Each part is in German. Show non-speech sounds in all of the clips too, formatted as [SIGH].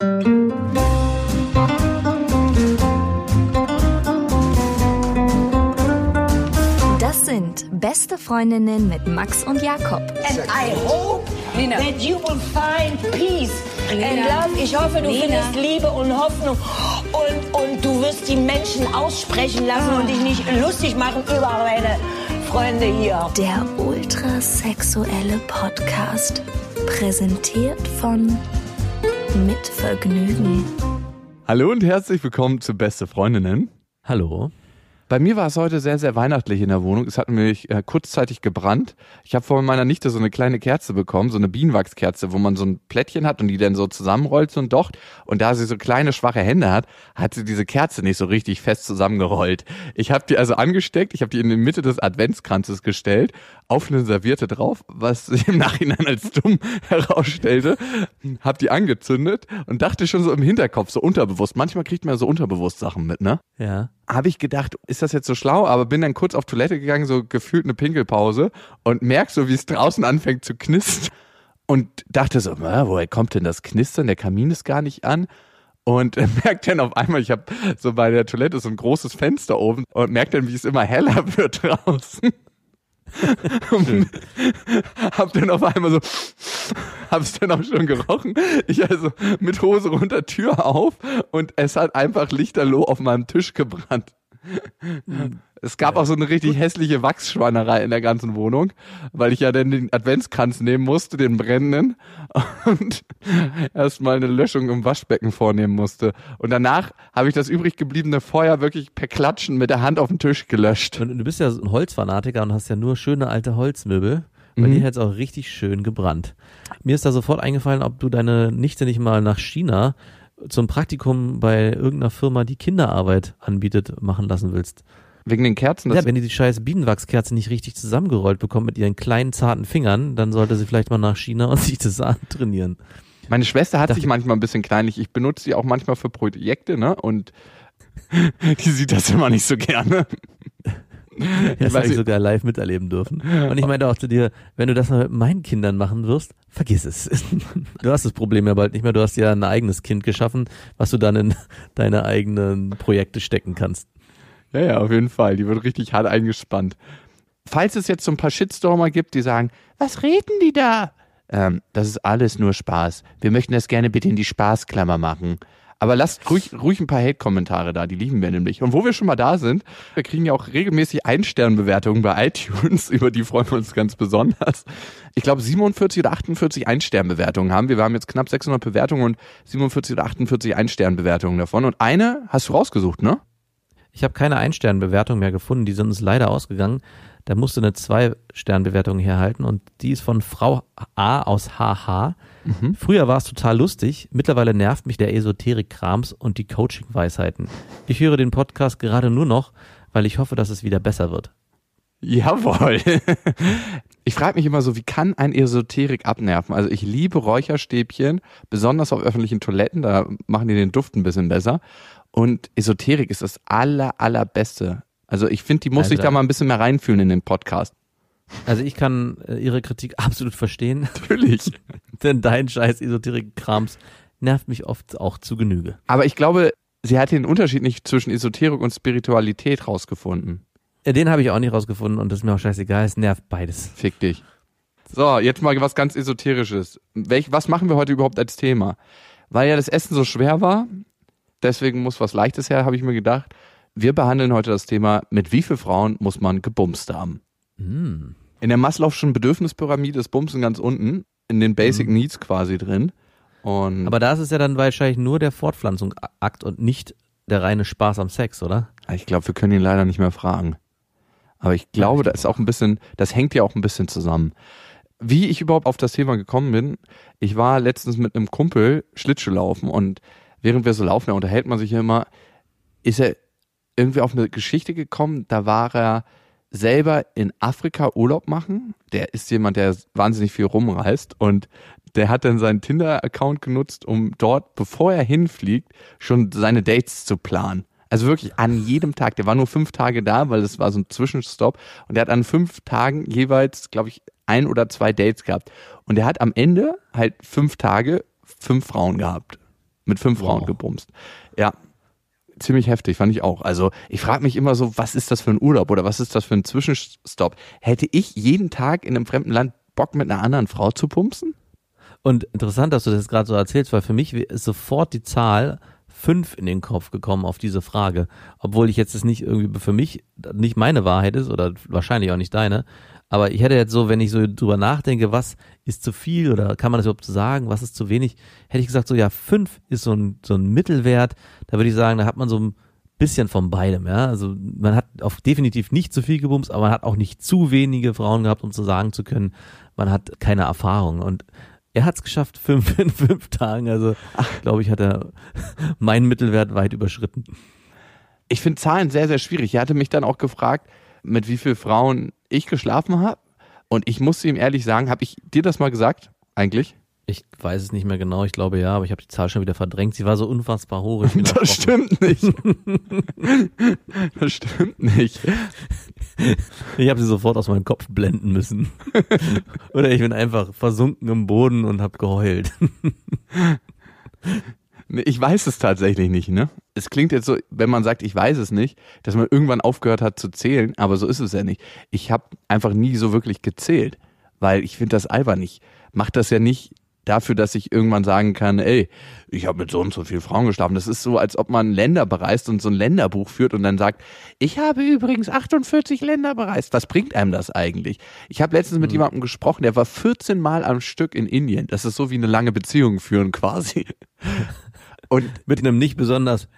Das sind beste Freundinnen mit Max und Jakob. And I hope that you will find peace and love. Ich hoffe, du findest Liebe und Hoffnung und, und du wirst die Menschen aussprechen lassen und dich nicht lustig machen über meine Freunde hier. Der ultrasexuelle Podcast. Präsentiert von Mit Vergnügen. Hallo und herzlich willkommen zu Beste Freundinnen. Hallo. Bei mir war es heute sehr, sehr weihnachtlich in der Wohnung. Es hat nämlich äh, kurzzeitig gebrannt. Ich habe von meiner Nichte so eine kleine Kerze bekommen, so eine Bienenwachskerze, wo man so ein Plättchen hat und die dann so zusammenrollt, ein Docht. Und da sie so kleine, schwache Hände hat, hat sie diese Kerze nicht so richtig fest zusammengerollt. Ich habe die also angesteckt, ich habe die in die Mitte des Adventskranzes gestellt, auf eine Serviette drauf, was sich im Nachhinein als dumm [LAUGHS] herausstellte, habe die angezündet und dachte schon so im Hinterkopf, so unterbewusst. Manchmal kriegt man so unterbewusst Sachen mit, ne? Ja. Habe ich gedacht, ist das jetzt so schlau? Aber bin dann kurz auf Toilette gegangen, so gefühlt eine Pinkelpause und merk so, wie es draußen anfängt zu knistern. Und dachte so, "Na, woher kommt denn das Knistern? Der Kamin ist gar nicht an. Und [LAUGHS] merkt dann auf einmal, ich habe so bei der Toilette so ein großes Fenster oben und merkt dann, wie es immer heller [LAUGHS] wird draußen. [LAUGHS] Hab dann auf einmal so, hab's dann auch schon gerochen. Ich also mit Hose runter, Tür auf und es hat einfach lichterloh auf meinem Tisch gebrannt. Es gab auch so eine richtig hässliche Wachsschweinerei in der ganzen Wohnung, weil ich ja dann den Adventskranz nehmen musste, den brennenden, [LAUGHS] und erstmal eine Löschung im Waschbecken vornehmen musste. Und danach habe ich das übrig gebliebene Feuer wirklich per Klatschen mit der Hand auf den Tisch gelöscht. Und du bist ja so ein Holzfanatiker und hast ja nur schöne alte Holzmöbel. Bei Mhm. dir hätte es auch richtig schön gebrannt. Mir ist da sofort eingefallen, ob du deine Nichte nicht mal nach China zum Praktikum bei irgendeiner Firma, die Kinderarbeit anbietet, machen lassen willst. Wegen den Kerzen. Ja, wenn die die scheiß Bienenwachskerze nicht richtig zusammengerollt bekommt mit ihren kleinen, zarten Fingern, dann sollte sie vielleicht mal nach China und sich das antrainieren. Meine Schwester hat sich manchmal ein bisschen kleinlich. Ich benutze sie auch manchmal für Projekte, ne? Und [LAUGHS] die sieht das immer nicht so gerne. Das habe ich sogar live miterleben dürfen. Und ich meinte auch zu dir, wenn du das mal mit meinen Kindern machen wirst, vergiss es. [LAUGHS] Du hast das Problem ja bald nicht mehr. Du hast ja ein eigenes Kind geschaffen, was du dann in [LAUGHS] deine eigenen Projekte stecken kannst. Ja, ja, auf jeden Fall. Die wird richtig hart eingespannt. Falls es jetzt so ein paar Shitstormer gibt, die sagen, was reden die da? Ähm, das ist alles nur Spaß. Wir möchten das gerne bitte in die Spaßklammer machen. Aber lasst ruhig, ruhig ein paar Hate-Kommentare da, die lieben wir nämlich. Und wo wir schon mal da sind, wir kriegen ja auch regelmäßig Ein-Stern-Bewertungen bei [LAUGHS] iTunes, über die freuen wir uns ganz besonders. Ich glaube 47 oder 48 Ein-Stern-Bewertungen haben wir. Wir haben jetzt knapp 600 Bewertungen und 47 oder 48 Ein-Stern-Bewertungen davon. Und eine hast du rausgesucht, ne? Ich habe keine Ein-Stern-Bewertung mehr gefunden. Die sind uns leider ausgegangen. Da musste eine Zwei-Stern-Bewertung herhalten und die ist von Frau A aus HH. Früher war es total lustig. Mittlerweile nervt mich der Esoterik-Krams und die Coaching-Weisheiten. Ich höre den Podcast gerade nur noch, weil ich hoffe, dass es wieder besser wird. Jawohl. [LAUGHS] Ich frage mich immer so, wie kann ein Esoterik abnerven? Also ich liebe Räucherstäbchen, besonders auf öffentlichen Toiletten, da machen die den Duft ein bisschen besser. Und Esoterik ist das aller, allerbeste. Also ich finde, die muss Also sich da mal ein bisschen mehr reinfühlen in den Podcast. Also ich kann äh, Ihre Kritik [LAUGHS] absolut verstehen, Natürlich. [LAUGHS] denn dein scheiß Esoterik-Krams nervt mich oft auch zu Genüge. Aber ich glaube, sie hat den Unterschied nicht zwischen Esoterik und Spiritualität rausgefunden. Ja, Den habe ich auch nicht rausgefunden und das ist mir auch scheißegal, es nervt beides. Fick dich. So, jetzt mal was ganz Esoterisches. Welch, was machen wir heute überhaupt als Thema? Weil ja das Essen so schwer war, deswegen muss was Leichtes her, habe ich mir gedacht. Wir behandeln heute das Thema, mit wie vielen Frauen muss man gebumst haben? Hm. In der Maslow'schen Bedürfnispyramide ist Bumsen ganz unten, in den Basic Needs quasi drin. Und Aber da ist es ja dann wahrscheinlich nur der Fortpflanzungsakt und nicht der reine Spaß am Sex, oder? ich glaube, wir können ihn leider nicht mehr fragen. Aber ich glaube, da ist auch ein bisschen, das hängt ja auch ein bisschen zusammen. Wie ich überhaupt auf das Thema gekommen bin, ich war letztens mit einem Kumpel Schlittschuh laufen und während wir so laufen, da unterhält man sich ja immer, ist er irgendwie auf eine Geschichte gekommen, da war er selber in Afrika Urlaub machen. Der ist jemand, der wahnsinnig viel rumreist und der hat dann seinen Tinder-Account genutzt, um dort, bevor er hinfliegt, schon seine Dates zu planen. Also wirklich an jedem Tag. Der war nur fünf Tage da, weil das war so ein Zwischenstopp. Und der hat an fünf Tagen jeweils, glaube ich, ein oder zwei Dates gehabt. Und er hat am Ende halt fünf Tage fünf Frauen gehabt. mit fünf wow. Frauen gebumst. Ja, ziemlich heftig, fand ich auch. Also ich frage mich immer so, was ist das für ein Urlaub oder was ist das für ein Zwischenstopp? Hätte ich jeden Tag in einem fremden Land Bock mit einer anderen Frau zu pumpsen? Und interessant, dass du das gerade so erzählst, weil für mich ist sofort die Zahl fünf in den Kopf gekommen auf diese Frage. Obwohl ich jetzt es nicht irgendwie für mich nicht meine Wahrheit ist oder wahrscheinlich auch nicht deine. Aber ich hätte jetzt so, wenn ich so drüber nachdenke, was ist zu viel oder kann man das überhaupt sagen, was ist zu wenig, hätte ich gesagt, so ja, fünf ist so ein, so ein Mittelwert. Da würde ich sagen, da hat man so ein bisschen von beidem, ja. Also man hat auf definitiv nicht zu viel gebumst, aber man hat auch nicht zu wenige Frauen gehabt, um zu sagen zu können, man hat keine Erfahrung. Und er hat es geschafft, [LAUGHS] fünf in fünf Tagen. Also, glaube ich, hat er [LAUGHS] meinen Mittelwert weit überschritten. Ich finde Zahlen sehr, sehr schwierig. Er hatte mich dann auch gefragt, mit wie vielen Frauen ich geschlafen habe. Und ich musste ihm ehrlich sagen, habe ich dir das mal gesagt, eigentlich? Ich weiß es nicht mehr genau, ich glaube ja, aber ich habe die Zahl schon wieder verdrängt. Sie war so unfassbar hoch. [LAUGHS] das stimmt nicht. [LAUGHS] das stimmt nicht. Ich habe sie sofort aus meinem Kopf blenden müssen. [LAUGHS] Oder ich bin einfach versunken im Boden und habe geheult. Ich weiß es tatsächlich nicht, ne? Es klingt jetzt so, wenn man sagt, ich weiß es nicht, dass man irgendwann aufgehört hat zu zählen, aber so ist es ja nicht. Ich habe einfach nie so wirklich gezählt, weil ich finde das albern. Ich mache das ja nicht dafür, dass ich irgendwann sagen kann, ey, ich habe mit so und so vielen Frauen geschlafen. Das ist so, als ob man Länder bereist und so ein Länderbuch führt und dann sagt, ich habe übrigens 48 Länder bereist. Was bringt einem das eigentlich? Ich habe letztens mit mhm. jemandem gesprochen, der war 14 Mal am Stück in Indien. Das ist so wie eine lange Beziehung führen quasi. [LAUGHS] Und mit einem nicht besonders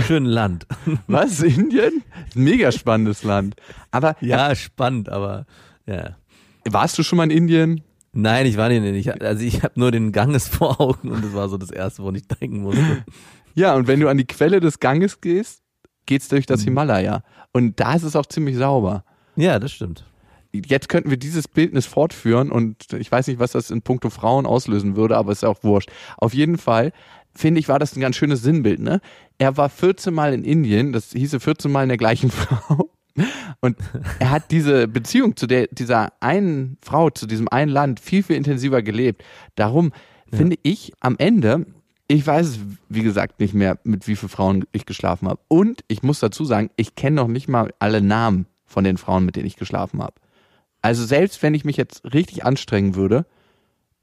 schönen Land. [LAUGHS] Was? Indien? Mega spannendes Land. Aber ja, spannend, aber ja. Warst du schon mal in Indien? Nein, ich war nicht. Ich, also ich habe nur den Ganges [LAUGHS] vor Augen und das war so das Erste, wo ich denken musste. Ja, und wenn du an die Quelle des Ganges gehst, geht's durch das mhm. Himalaya. Und da ist es auch ziemlich sauber. Ja, das stimmt. Jetzt könnten wir dieses Bildnis fortführen und ich weiß nicht, was das in puncto Frauen auslösen würde, aber ist ja auch wurscht. Auf jeden Fall, finde ich, war das ein ganz schönes Sinnbild. Ne? Er war 14 Mal in Indien, das hieße 14 Mal in der gleichen [LAUGHS] Frau. Und er hat diese Beziehung zu der, dieser einen Frau, zu diesem einen Land viel, viel intensiver gelebt. Darum ja. finde ich am Ende, ich weiß es, wie gesagt, nicht mehr, mit wie vielen Frauen ich geschlafen habe. Und ich muss dazu sagen, ich kenne noch nicht mal alle Namen von den Frauen, mit denen ich geschlafen habe. Also selbst wenn ich mich jetzt richtig anstrengen würde,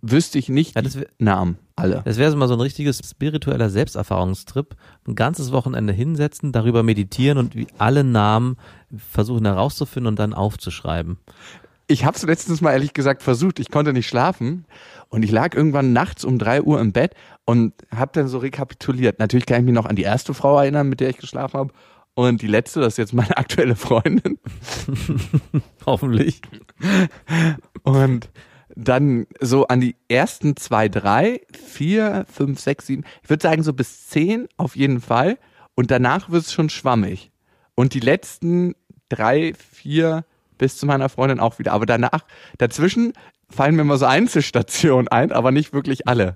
wüsste ich nicht ja, die Namen alle. Das wäre so mal so ein richtiges spiritueller Selbsterfahrungstrip. Ein ganzes Wochenende hinsetzen, darüber meditieren und alle Namen versuchen herauszufinden und dann aufzuschreiben. Ich habe es letztens mal ehrlich gesagt versucht. Ich konnte nicht schlafen und ich lag irgendwann nachts um drei Uhr im Bett und habe dann so rekapituliert. Natürlich kann ich mich noch an die erste Frau erinnern, mit der ich geschlafen habe. Und die letzte, das ist jetzt meine [LAUGHS] aktuelle Freundin. [LAUGHS] Hoffentlich. Und dann so an die ersten zwei, drei, vier, fünf, sechs, sieben, ich würde sagen so bis zehn auf jeden Fall. Und danach wird es schon schwammig. Und die letzten drei, vier bis zu meiner Freundin auch wieder. Aber danach, dazwischen fallen mir immer so Einzelstationen ein, aber nicht wirklich alle.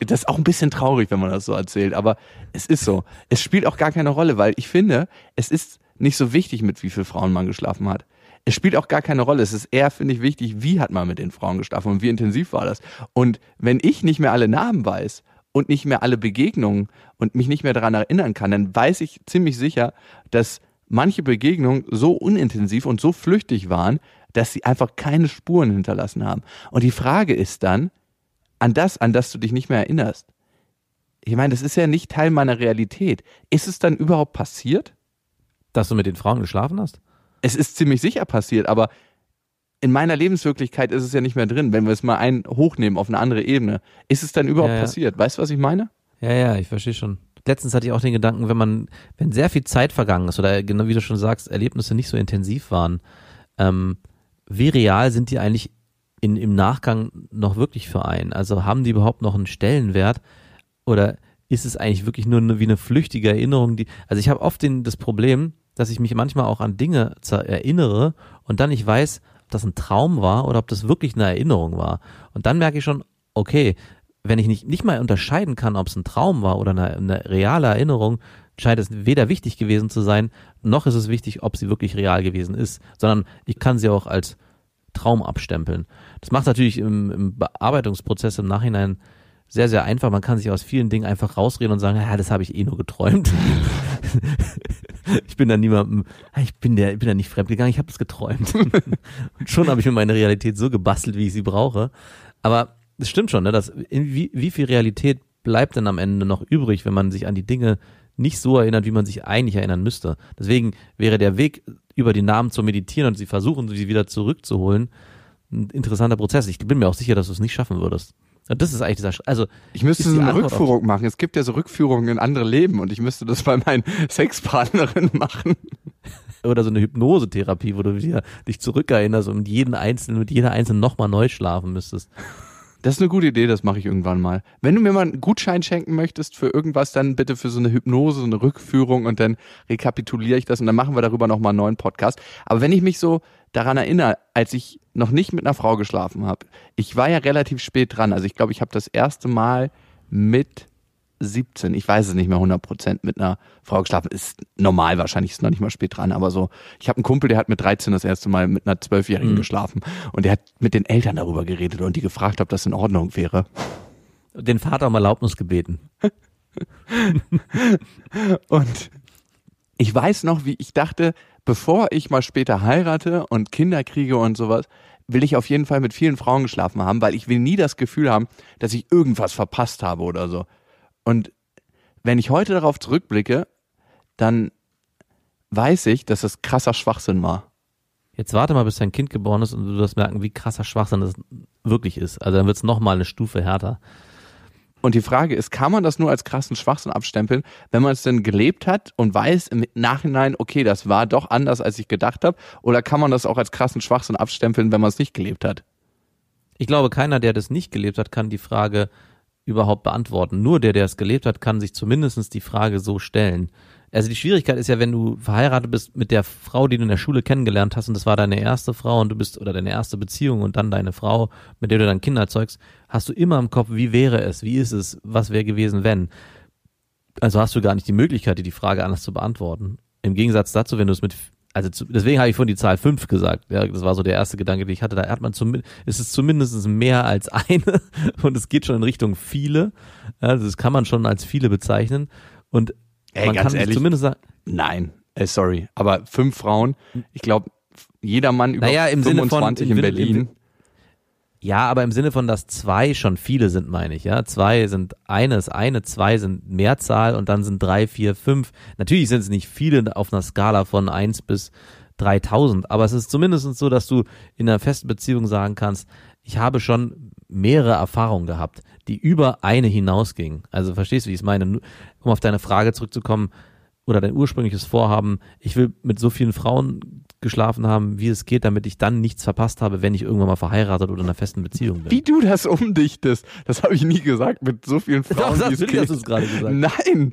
Das ist auch ein bisschen traurig, wenn man das so erzählt, aber es ist so. Es spielt auch gar keine Rolle, weil ich finde, es ist nicht so wichtig, mit wie vielen Frauen man geschlafen hat es spielt auch gar keine Rolle. Es ist eher, finde ich, wichtig, wie hat man mit den Frauen geschlafen und wie intensiv war das. Und wenn ich nicht mehr alle Namen weiß und nicht mehr alle Begegnungen und mich nicht mehr daran erinnern kann, dann weiß ich ziemlich sicher, dass manche Begegnungen so unintensiv und so flüchtig waren, dass sie einfach keine Spuren hinterlassen haben. Und die Frage ist dann, an das, an das du dich nicht mehr erinnerst. Ich meine, das ist ja nicht Teil meiner Realität. Ist es dann überhaupt passiert? Dass du mit den Frauen geschlafen hast? Es ist ziemlich sicher passiert, aber in meiner Lebenswirklichkeit ist es ja nicht mehr drin. Wenn wir es mal ein hochnehmen auf eine andere Ebene, ist es dann überhaupt ja, ja. passiert? Weißt du, was ich meine? Ja, ja, ich verstehe schon. Letztens hatte ich auch den Gedanken, wenn man, wenn sehr viel Zeit vergangen ist oder genau wie du schon sagst, Erlebnisse nicht so intensiv waren, ähm, wie real sind die eigentlich in, im Nachgang noch wirklich für einen? Also haben die überhaupt noch einen Stellenwert oder ist es eigentlich wirklich nur wie eine flüchtige Erinnerung, die, also ich habe oft den, das Problem, dass ich mich manchmal auch an Dinge erinnere und dann nicht weiß, ob das ein Traum war oder ob das wirklich eine Erinnerung war. Und dann merke ich schon, okay, wenn ich nicht, nicht mal unterscheiden kann, ob es ein Traum war oder eine, eine reale Erinnerung, scheint es weder wichtig gewesen zu sein, noch ist es wichtig, ob sie wirklich real gewesen ist, sondern ich kann sie auch als Traum abstempeln. Das macht natürlich im, im Bearbeitungsprozess im Nachhinein sehr, sehr einfach. Man kann sich aus vielen Dingen einfach rausreden und sagen, ja, das habe ich eh nur geträumt. [LAUGHS] ich bin da niemandem, ich bin der, ich bin da nicht fremdgegangen, ich habe das geträumt. [LAUGHS] und schon habe ich mir meine Realität so gebastelt, wie ich sie brauche. Aber es stimmt schon, ne, dass wie, wie viel Realität bleibt denn am Ende noch übrig, wenn man sich an die Dinge nicht so erinnert, wie man sich eigentlich erinnern müsste. Deswegen wäre der Weg, über die Namen zu meditieren und sie versuchen, sie wieder zurückzuholen, ein interessanter Prozess. Ich bin mir auch sicher, dass du es nicht schaffen würdest. Das ist eigentlich dieser, Sch also. Ich müsste so eine Antwort Rückführung machen. Es gibt ja so Rückführungen in andere Leben und ich müsste das bei meinen [LAUGHS] Sexpartnerinnen machen. Oder so eine Hypnosetherapie, wo du wieder dich zurückerinnerst und mit jedem Einzelnen, mit jeder Einzelnen nochmal neu schlafen müsstest. Das ist eine gute Idee, das mache ich irgendwann mal. Wenn du mir mal einen Gutschein schenken möchtest für irgendwas, dann bitte für so eine Hypnose, so eine Rückführung und dann rekapituliere ich das und dann machen wir darüber nochmal einen neuen Podcast. Aber wenn ich mich so daran erinnere, als ich noch nicht mit einer Frau geschlafen habe, ich war ja relativ spät dran. Also ich glaube, ich habe das erste Mal mit 17, ich weiß es nicht mehr 100 Prozent, mit einer Frau geschlafen. Ist normal, wahrscheinlich ist noch nicht mal spät dran, aber so. Ich habe einen Kumpel, der hat mit 13 das erste Mal mit einer Zwölfjährigen mhm. geschlafen und der hat mit den Eltern darüber geredet und die gefragt, ob das in Ordnung wäre. Den Vater um Erlaubnis gebeten. [LAUGHS] und ich weiß noch, wie ich dachte, bevor ich mal später heirate und Kinder kriege und sowas, will ich auf jeden Fall mit vielen Frauen geschlafen haben, weil ich will nie das Gefühl haben, dass ich irgendwas verpasst habe oder so. Und wenn ich heute darauf zurückblicke, dann weiß ich, dass das krasser Schwachsinn war. Jetzt warte mal, bis dein Kind geboren ist und du wirst merken, wie krasser Schwachsinn das wirklich ist. Also dann wird es nochmal eine Stufe härter. Und die Frage ist, kann man das nur als krassen Schwachsinn abstempeln, wenn man es denn gelebt hat und weiß im Nachhinein, okay, das war doch anders, als ich gedacht habe? Oder kann man das auch als krassen Schwachsinn abstempeln, wenn man es nicht gelebt hat? Ich glaube, keiner, der das nicht gelebt hat, kann die Frage überhaupt beantworten. Nur der, der es gelebt hat, kann sich zumindest die Frage so stellen. Also die Schwierigkeit ist ja, wenn du verheiratet bist mit der Frau, die du in der Schule kennengelernt hast und das war deine erste Frau und du bist oder deine erste Beziehung und dann deine Frau, mit der du dann Kinder erzeugst, hast du immer im Kopf, wie wäre es, wie ist es, was wäre gewesen, wenn. Also hast du gar nicht die Möglichkeit, dir die Frage anders zu beantworten. Im Gegensatz dazu, wenn du es mit also zu, deswegen habe ich vorhin die Zahl fünf gesagt. Ja, das war so der erste Gedanke, den ich hatte. Da hat man zumindest, ist es zumindest mehr als [LAUGHS] eine und es geht schon in Richtung viele. Also das kann man schon als viele bezeichnen. Und Ey, man kann ehrlich, zumindest sagen. Nein, sorry, aber fünf Frauen. Ich glaube, jeder Mann über naja, im 25 Sinne von, in Berlin. Im, ja, aber im Sinne von, dass zwei schon viele sind, meine ich, ja. Zwei sind eine ist eine, zwei sind Mehrzahl und dann sind drei, vier, fünf. Natürlich sind es nicht viele auf einer Skala von eins bis 3000, aber es ist zumindest so, dass du in einer festen Beziehung sagen kannst, ich habe schon mehrere Erfahrungen gehabt, die über eine hinausgingen. Also verstehst du, wie ich es meine? Um auf deine Frage zurückzukommen oder dein ursprüngliches Vorhaben, ich will mit so vielen Frauen geschlafen haben, wie es geht, damit ich dann nichts verpasst habe, wenn ich irgendwann mal verheiratet oder in einer festen Beziihung bin. Wie du das umdichtest, das habe ich nie gesagt mit so vielen [LAUGHS] Frauen. Doch, das will hast du es gerade gesagt. Nein,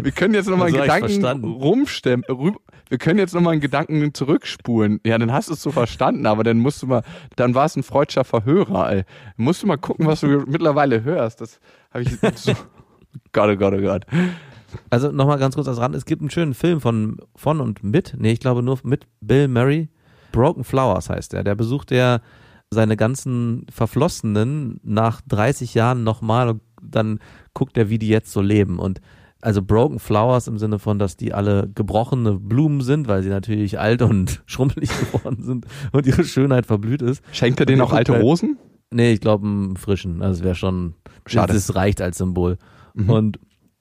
wir können jetzt nochmal [LAUGHS] einen Gedanken rumstemmen. Wir können jetzt nochmal einen Gedanken zurückspulen. Ja, dann hast du es so verstanden, aber dann musst du mal, dann war es ein freudscher Verhörer. Ey. Musst du mal gucken, was du mittlerweile hörst. Das habe ich so. [LAUGHS] Gott, oh Gott, oh Gott. Also nochmal ganz kurz als Rand. Es gibt einen schönen Film von, von und mit, nee, ich glaube nur mit Bill Murray. Broken Flowers heißt er. Der besucht ja seine ganzen Verflossenen nach 30 Jahren nochmal und dann guckt er, wie die jetzt so leben. Und also Broken Flowers im Sinne von, dass die alle gebrochene Blumen sind, weil sie natürlich alt und [LAUGHS] schrumpelig geworden sind und ihre Schönheit verblüht ist. Schenkt er denen auch alte Rosen? Nee, ich glaube einen frischen. Also es wäre schon, Schade. das reicht als Symbol. Mhm. Und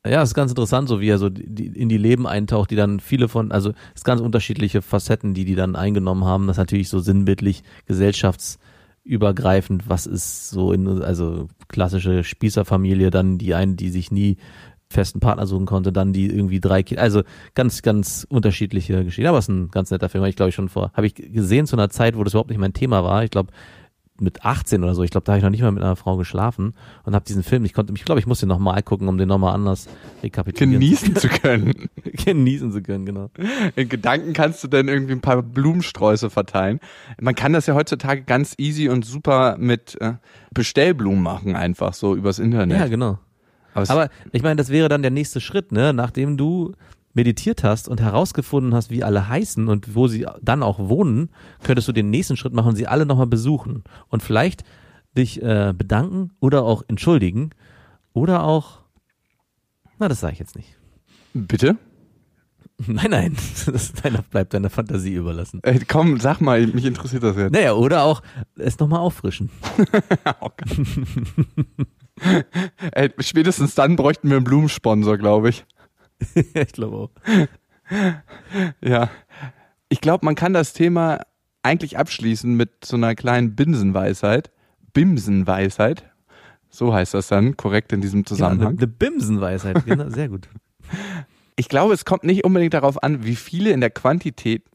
ja, ist ganz interessant, so wie er so die, in die Leben eintaucht, die dann viele von, also es ganz unterschiedliche Facetten, die die dann eingenommen haben. Das ist natürlich so sinnbildlich gesellschaftsübergreifend. Was ist so in, also klassische Spießerfamilie, dann die einen, die sich nie festen Partner suchen konnte, dann die irgendwie drei Kinder, also ganz, ganz unterschiedliche Geschichten. Aber es ist ein ganz netter Film, ich glaube ich schon vor, habe ich gesehen zu einer Zeit, wo das überhaupt nicht mein Thema war. Ich glaube, mit 18 oder so, ich glaube, da habe ich noch nicht mal mit einer Frau geschlafen und habe diesen Film, ich konnte, ich glaube, ich muss den nochmal gucken, um den nochmal anders rekapitulieren Genießen zu können. [LAUGHS] Genießen zu können, genau. In Gedanken kannst du dann irgendwie ein paar Blumensträuße verteilen. Man kann das ja heutzutage ganz easy und super mit äh, Bestellblumen machen, einfach so übers Internet. Ja, genau. Aber, Aber ich meine, das wäre dann der nächste Schritt, ne? Nachdem du meditiert hast und herausgefunden hast, wie alle heißen und wo sie dann auch wohnen, könntest du den nächsten Schritt machen und sie alle nochmal besuchen. Und vielleicht dich äh, bedanken oder auch entschuldigen oder auch, na, das sage ich jetzt nicht. Bitte? [LAUGHS] Nein, nein, das deiner, bleibt deiner Fantasie überlassen. Ey, komm, sag mal, mich interessiert das jetzt. Naja, oder auch es nochmal auffrischen. [LAUGHS] Oh [LAUGHS] Ey, spätestens dann bräuchten wir einen Blumensponsor, glaube ich. [LAUGHS] ich glaube auch. [LAUGHS] Ja. Ich glaube, man kann das Thema eigentlich abschließen mit so einer kleinen Binsenweisheit. Bimsenweisheit. So heißt das dann korrekt in diesem Zusammenhang. Eine, eine Bimsenweisheit, genau, sehr gut. [LAUGHS] Ich glaube, es kommt nicht unbedingt darauf an, wie viele in der Quantität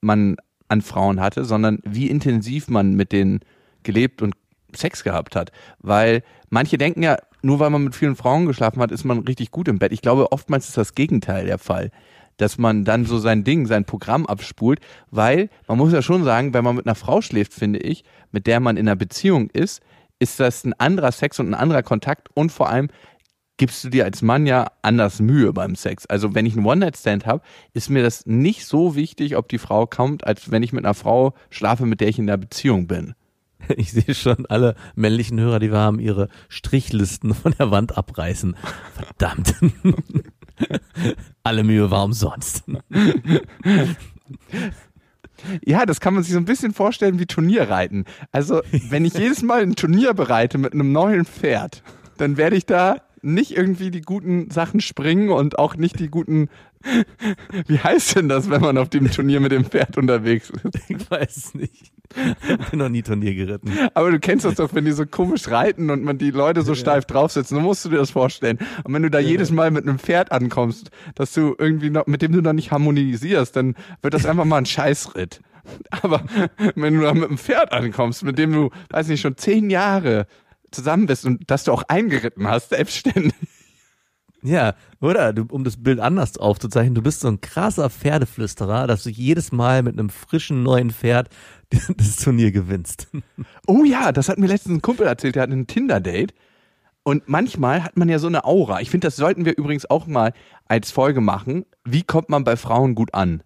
man an Frauen hatte, sondern wie intensiv man mit denen gelebt und Sex gehabt hat. Weil manche denken ja, nur weil man mit vielen Frauen geschlafen hat, ist man richtig gut im Bett. Ich glaube, oftmals ist das Gegenteil der Fall. Dass man dann so sein Ding, sein Programm abspult, weil man muss ja schon sagen, wenn man mit einer Frau schläft, finde ich, mit der man in einer Beziehung ist, ist das ein anderer Sex und ein anderer Kontakt und vor allem gibst du dir als Mann ja anders Mühe beim Sex. Also wenn ich einen One-Night-Stand habe, ist mir das nicht so wichtig, ob die Frau kommt, als wenn ich mit einer Frau schlafe, mit der ich in einer Beziehung bin. [LAUGHS] Ich sehe schon alle männlichen Hörer, die wir haben, ihre Strichlisten von der Wand abreißen. Verdammt. [LAUGHS] alle Mühe war umsonst. Ja, das kann man sich so ein bisschen vorstellen wie Turnierreiten. Also, wenn ich jedes Mal ein Turnier bereite mit einem neuen Pferd, dann werde ich da nicht irgendwie die guten Sachen springen und auch nicht die guten. [LAUGHS] Wie heißt denn das, wenn man auf dem Turnier mit dem Pferd unterwegs ist? [LAUGHS] Ich weiß es nicht. Ich bin noch nie Turnier geritten. Aber du kennst das doch, wenn die so komisch reiten und man die Leute so steif draufsetzen. So musst du dir das vorstellen. Und wenn du da jedes Mal mit einem Pferd ankommst, dass du irgendwie noch, mit dem du noch nicht harmonisierst, dann wird das einfach mal ein Scheißritt. [LAUGHS] Aber wenn du da mit einem Pferd ankommst, mit dem du, weiß nicht, schon zehn Jahre zusammen bist und dass du auch eingeritten hast, selbstständig. Ja, oder? Du, um das Bild anders aufzuzeichnen, du bist so ein krasser Pferdeflüsterer, dass du jedes Mal mit einem frischen neuen Pferd [LAUGHS] das Turnier gewinnst. Oh ja, das hat mir letztens ein Kumpel erzählt, der hat ein Tinder-Date. Und manchmal hat man ja so eine Aura. Ich finde, das sollten wir übrigens auch mal als Folge machen. Wie kommt man bei Frauen gut an?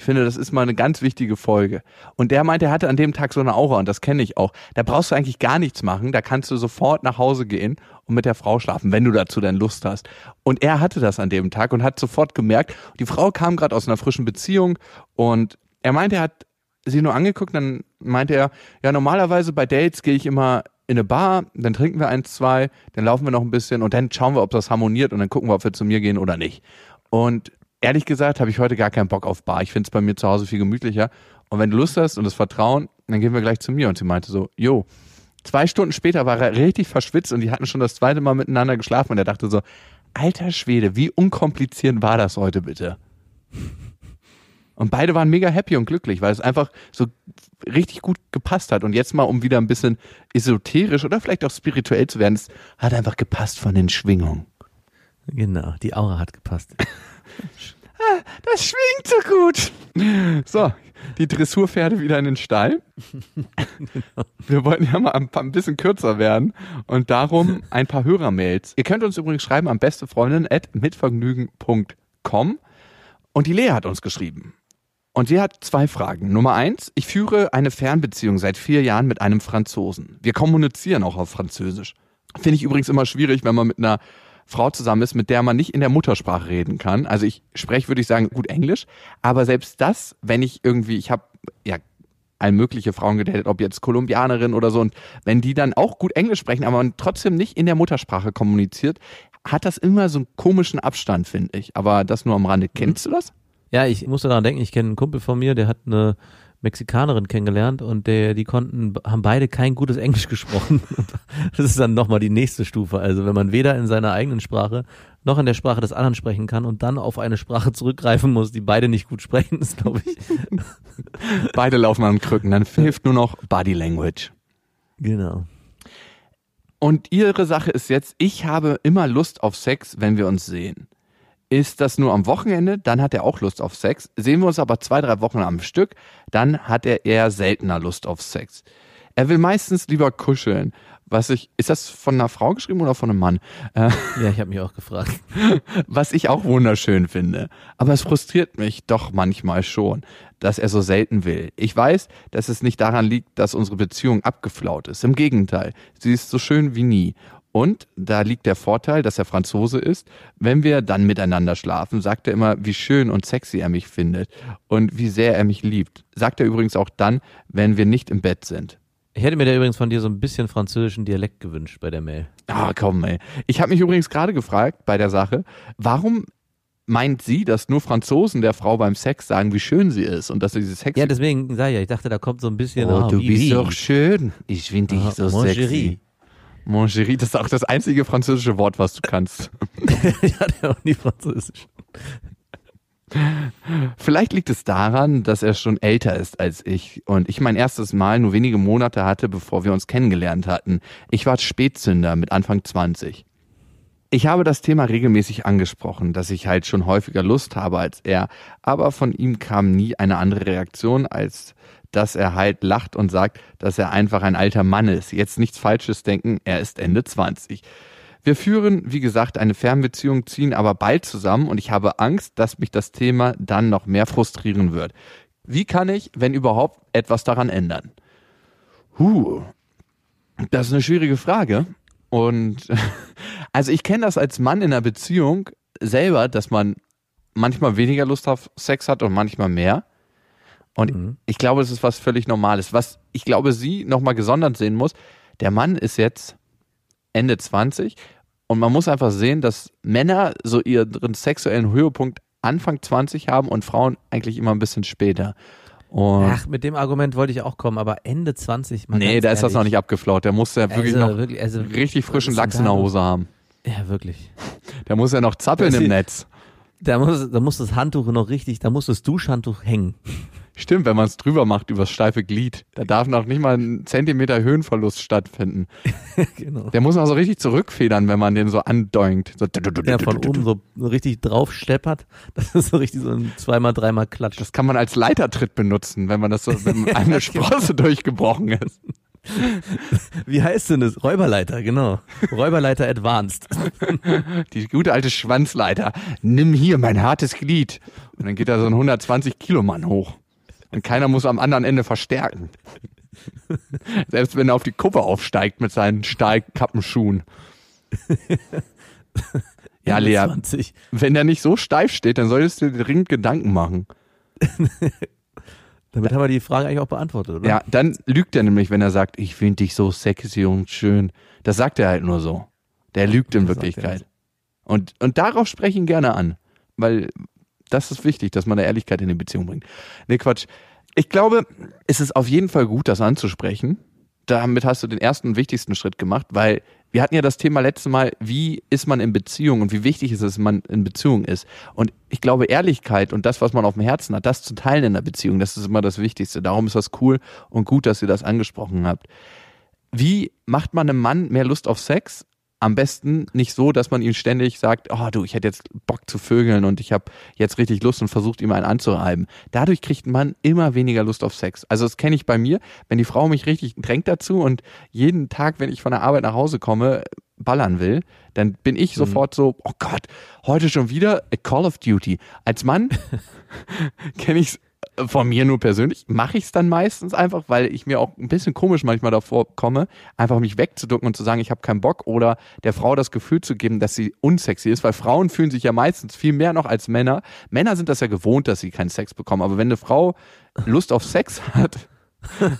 Ich finde, das ist mal eine ganz wichtige Folge. Und der meinte, er hatte an dem Tag so eine Aura und das kenne ich auch. Da brauchst du eigentlich gar nichts machen. Da kannst du sofort nach Hause gehen und mit der Frau schlafen, wenn du dazu dann Lust hast. Und er hatte das an dem Tag und hat sofort gemerkt, die Frau kam gerade aus einer frischen Beziehung und er meinte, er hat sie nur angeguckt, dann meinte er, ja, normalerweise bei Dates gehe ich immer in eine Bar, dann trinken wir eins, zwei, dann laufen wir noch ein bisschen und dann schauen wir, ob das harmoniert und dann gucken wir, ob wir zu mir gehen oder nicht. Und ehrlich gesagt habe ich heute gar keinen Bock auf Bar. Ich finde es bei mir zu Hause viel gemütlicher. Und wenn du Lust hast und das Vertrauen, dann gehen wir gleich zu mir. Und sie meinte so, jo. Zwei Stunden später war er richtig verschwitzt und die hatten schon das zweite Mal miteinander geschlafen und er dachte so, alter Schwede, wie unkompliziert war das heute bitte? Und beide waren mega happy und glücklich, weil es einfach so richtig gut gepasst hat. Und jetzt mal, um wieder ein bisschen esoterisch oder vielleicht auch spirituell zu werden, es hat einfach gepasst von den Schwingungen. Genau, die Aura hat gepasst. Ah, das schwingt so gut. So, die Dressurpferde wieder in den Stall. Wir wollten ja mal ein, bisschen kürzer werden und darum ein paar Hörermails. Ihr könnt uns übrigens schreiben am bestefreundin.mitvergnügen.com und die Lea hat uns geschrieben. Und sie hat zwei Fragen. Nummer eins, ich führe eine Fernbeziehung seit vier Jahren mit einem Franzosen. Wir kommunizieren auch auf Französisch. Finde ich übrigens immer schwierig, wenn man mit einer Frau zusammen ist, mit der man nicht in der Muttersprache reden kann. Also ich spreche, würde ich sagen, gut Englisch, aber selbst das, wenn ich irgendwie, ich habe ja all mögliche Frauen gedatet, ob jetzt Kolumbianerin oder so, und wenn die dann auch gut Englisch sprechen, aber man trotzdem nicht in der Muttersprache kommuniziert, hat das immer so einen komischen Abstand, finde ich. Aber das nur am Rande. Mhm. Kennst du das? Ja, ich musste daran denken, ich kenne einen Kumpel von mir, der hat eine Mexikanerin kennengelernt und der, die konnten, haben beide kein gutes Englisch gesprochen. [LAUGHS] das ist dann nochmal die nächste Stufe. Also wenn man weder in seiner eigenen Sprache noch in der Sprache des anderen sprechen kann und dann auf eine Sprache zurückgreifen muss, die beide nicht gut sprechen, ist glaube ich. [LAUGHS] beide laufen an Krücken, dann hilft nur noch Body Language. Genau. Und ihre Sache ist jetzt, ich habe immer Lust auf Sex, wenn wir uns sehen. Ist das nur am Wochenende, dann hat er auch Lust auf Sex. Sehen wir uns aber zwei, drei Wochen am Stück, dann hat er eher seltener Lust auf Sex. Er will meistens lieber kuscheln. Was ich, ist das von einer Frau geschrieben oder von einem Mann? Äh, Ja, ich habe mich auch gefragt. [LAUGHS] was ich auch wunderschön finde. Aber es frustriert mich doch manchmal schon, dass er so selten will. Ich weiß, dass es nicht daran liegt, dass unsere Beziehung abgeflaut ist. Im Gegenteil, sie ist so schön wie nie. Und da liegt der Vorteil, dass er Franzose ist. Wenn wir dann miteinander schlafen, sagt er immer, wie schön und sexy er mich findet und wie sehr er mich liebt. Sagt er übrigens auch dann, wenn wir nicht im Bett sind. Ich hätte mir da übrigens von dir so ein bisschen französischen Dialekt gewünscht bei der Mail. Ah, komm, ey. Ich habe mich übrigens gerade gefragt bei der Sache, warum meint sie, dass nur Franzosen der Frau beim Sex sagen, wie schön sie ist und dass sie Sex Ja, deswegen sag ich ja, ich dachte, da kommt so ein bisschen. Oh, ah, du wie, bist wie. doch schön. Ich finde dich Ah, so mon sexy. Mon chéri, das ist auch das einzige französische Wort, was du kannst. ich hatte auch nie Französisch. Vielleicht liegt es daran, dass er schon älter ist als ich und ich mein erstes Mal nur wenige Monate hatte, bevor wir uns kennengelernt hatten. Ich war Spätzünder mit Anfang 20. Ich habe das Thema regelmäßig angesprochen, dass ich halt schon häufiger Lust habe als er, aber von ihm kam nie eine andere Reaktion, als dass er halt lacht und sagt, dass er einfach ein alter Mann ist. Jetzt nichts Falsches denken, er ist Ende 20. Wir führen, wie gesagt, eine Fernbeziehung, ziehen aber bald zusammen und ich habe Angst, dass mich das Thema dann noch mehr frustrieren wird. Wie kann ich, wenn überhaupt, etwas daran ändern? Huh, das ist eine schwierige Frage. Und [LAUGHS] also ich kenne das als Mann in einer Beziehung selber, dass man manchmal weniger Lust auf Sex hat und manchmal mehr. Und ich glaube, es ist was völlig Normales. Was ich glaube, sie nochmal gesondert sehen muss, der Mann ist jetzt Ende 20 und man muss einfach sehen, dass Männer so ihren sexuellen Höhepunkt Anfang 20 haben und Frauen eigentlich immer ein bisschen später. Und Ach, mit dem Argument wollte ich auch kommen, aber Ende 20. Mal nee, da ist das noch ehrlich. nicht abgeflaut. Der muss ja wirklich Also, noch wirklich, also, richtig frischen Lachs in der? Hose haben. Ja, wirklich. Der muss ja noch zappeln [LAUGHS] im Netz. Da muss, da muss das Handtuch noch richtig, da muss das Duschhandtuch hängen. Stimmt, wenn man es drüber macht übers steife Glied. Da darf noch nicht mal ein Zentimeter Höhenverlust stattfinden. [LAUGHS] genau. Der muss noch so richtig zurückfedern, wenn man den so andoinkt. So Der von oben so richtig drauf steppert, [LAUGHS] das ist so richtig so ein zweimal, dreimal Klatsch. Das kann man als Leitertritt benutzen, wenn man das so, wenn [LAUGHS] eine Sprosse durchgebrochen ist. Wie heißt denn das? Räuberleiter, genau. Räuberleiter Advanced. Die gute alte Schwanzleiter. Nimm hier mein hartes Glied. Und dann geht da so ein 120 Kilo Mann hoch. Und keiner muss am anderen Ende verstärken. [LAUGHS] Selbst wenn er auf die Kuppe aufsteigt mit seinen Stahlkappenschuhen. [LAUGHS] Ja, Lea, 20. wenn der nicht so steif steht, dann solltest du dir dringend Gedanken machen. [LAUGHS] Damit haben wir die Frage eigentlich auch beantwortet, oder? Ja, dann lügt er nämlich, wenn er sagt, ich finde dich so sexy und schön. Das sagt er halt nur so. Der lügt in Das Wirklichkeit. Und, und darauf spreche ich ihn gerne an. Weil das ist wichtig, dass man da Ehrlichkeit in die Beziehung bringt. Nee, Quatsch. Ich glaube, es ist auf jeden Fall gut, das anzusprechen. Damit hast du den ersten und wichtigsten Schritt gemacht, weil wir hatten ja das Thema letztes Mal, wie ist man in Beziehung und wie wichtig ist es, dass man in Beziehung ist. Und ich glaube, Ehrlichkeit und das, was man auf dem Herzen hat, das zu teilen in der Beziehung, das ist immer das Wichtigste. Darum ist das cool und gut, dass ihr das angesprochen habt. Wie macht man einem Mann mehr Lust auf Sex? Am besten nicht so, dass man ihm ständig sagt, oh du, ich hätte jetzt Bock zu vögeln und ich habe jetzt richtig Lust und versucht ihm einen anzureiben. Dadurch kriegt Mann immer weniger Lust auf Sex. Also das kenne ich bei mir, wenn die Frau mich richtig drängt dazu und jeden Tag, wenn ich von der Arbeit nach Hause komme, ballern will, dann bin ich sofort so, oh Gott, heute schon wieder a Call of Duty. Als Mann [LAUGHS] kenne ich es von mir nur persönlich, mache ich es dann meistens einfach, weil ich mir auch ein bisschen komisch manchmal davor komme, einfach mich wegzuducken und zu sagen, ich habe keinen Bock oder der Frau das Gefühl zu geben, dass sie unsexy ist, weil Frauen fühlen sich ja meistens viel mehr noch als Männer. Männer sind das ja gewohnt, dass sie keinen Sex bekommen, aber wenn eine Frau Lust auf Sex hat [LAUGHS]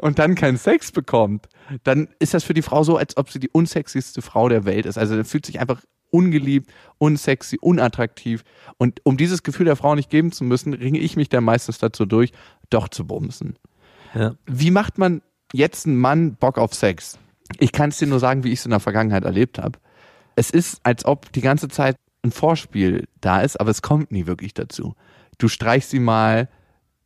und dann keinen Sex bekommt, dann ist das für die Frau so, als ob sie die unsexyste Frau der Welt ist. Also dann fühlt sich einfach ungeliebt, unsexy, unattraktiv. Und um dieses Gefühl der Frau nicht geben zu müssen, ringe ich mich dann meistens dazu durch, doch zu bumsen. Ja. Wie macht man jetzt einen Mann Bock auf Sex? Ich kann es dir nur sagen, wie ich es in der Vergangenheit erlebt habe. Es ist, als ob die ganze Zeit ein Vorspiel da ist, aber es kommt nie wirklich dazu. Du streichst sie mal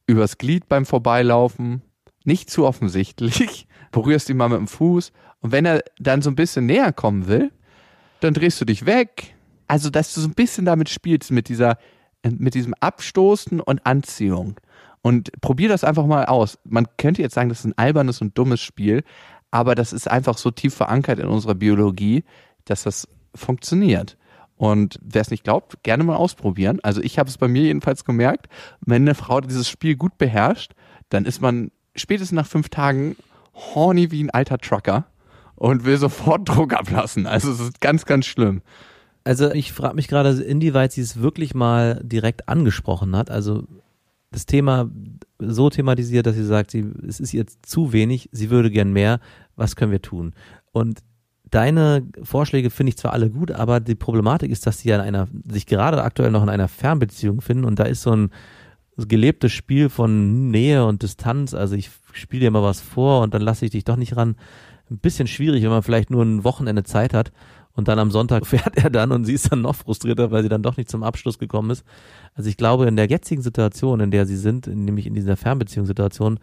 übers Glied beim Vorbeilaufen, nicht zu offensichtlich, [LAUGHS] berührst ihn mal mit dem Fuß und wenn er dann so ein bisschen näher kommen will, dann drehst du dich weg. Also, dass du so ein bisschen damit spielst, mit dieser, mit diesem Abstoßen und Anziehung. Und probier das einfach mal aus. Man könnte jetzt sagen, das ist ein albernes und dummes Spiel, aber das ist einfach so tief verankert in unserer Biologie, dass das funktioniert. Und wer es nicht glaubt, gerne mal ausprobieren. Also ich habe es bei mir jedenfalls gemerkt, wenn eine Frau dieses Spiel gut beherrscht, dann ist man spätestens nach fünf Tagen horny wie ein alter Trucker und will sofort [LAUGHS] Druck ablassen. Also es ist ganz, ganz schlimm. Also ich frage mich gerade, inwieweit sie es wirklich mal direkt angesprochen hat. Also das Thema so thematisiert, dass sie sagt, sie, es ist ihr zu wenig, sie würde gern mehr, was können wir tun? Und deine Vorschläge finde ich zwar alle gut, aber die Problematik ist, dass sie in einer, sich gerade aktuell noch in einer Fernbeziehung finden und da ist so ein gelebtes Spiel von Nähe und Distanz, also ich spiele dir mal was vor und dann lasse ich dich doch nicht ran. Ein bisschen schwierig, wenn man vielleicht nur ein Wochenende Zeit hat und dann am Sonntag [LAUGHS] fährt er dann und sie ist dann noch frustrierter, weil sie dann doch nicht zum Abschluss gekommen ist. Also ich glaube, in der jetzigen Situation, in der sie sind, nämlich in dieser Fernbeziehungssituation,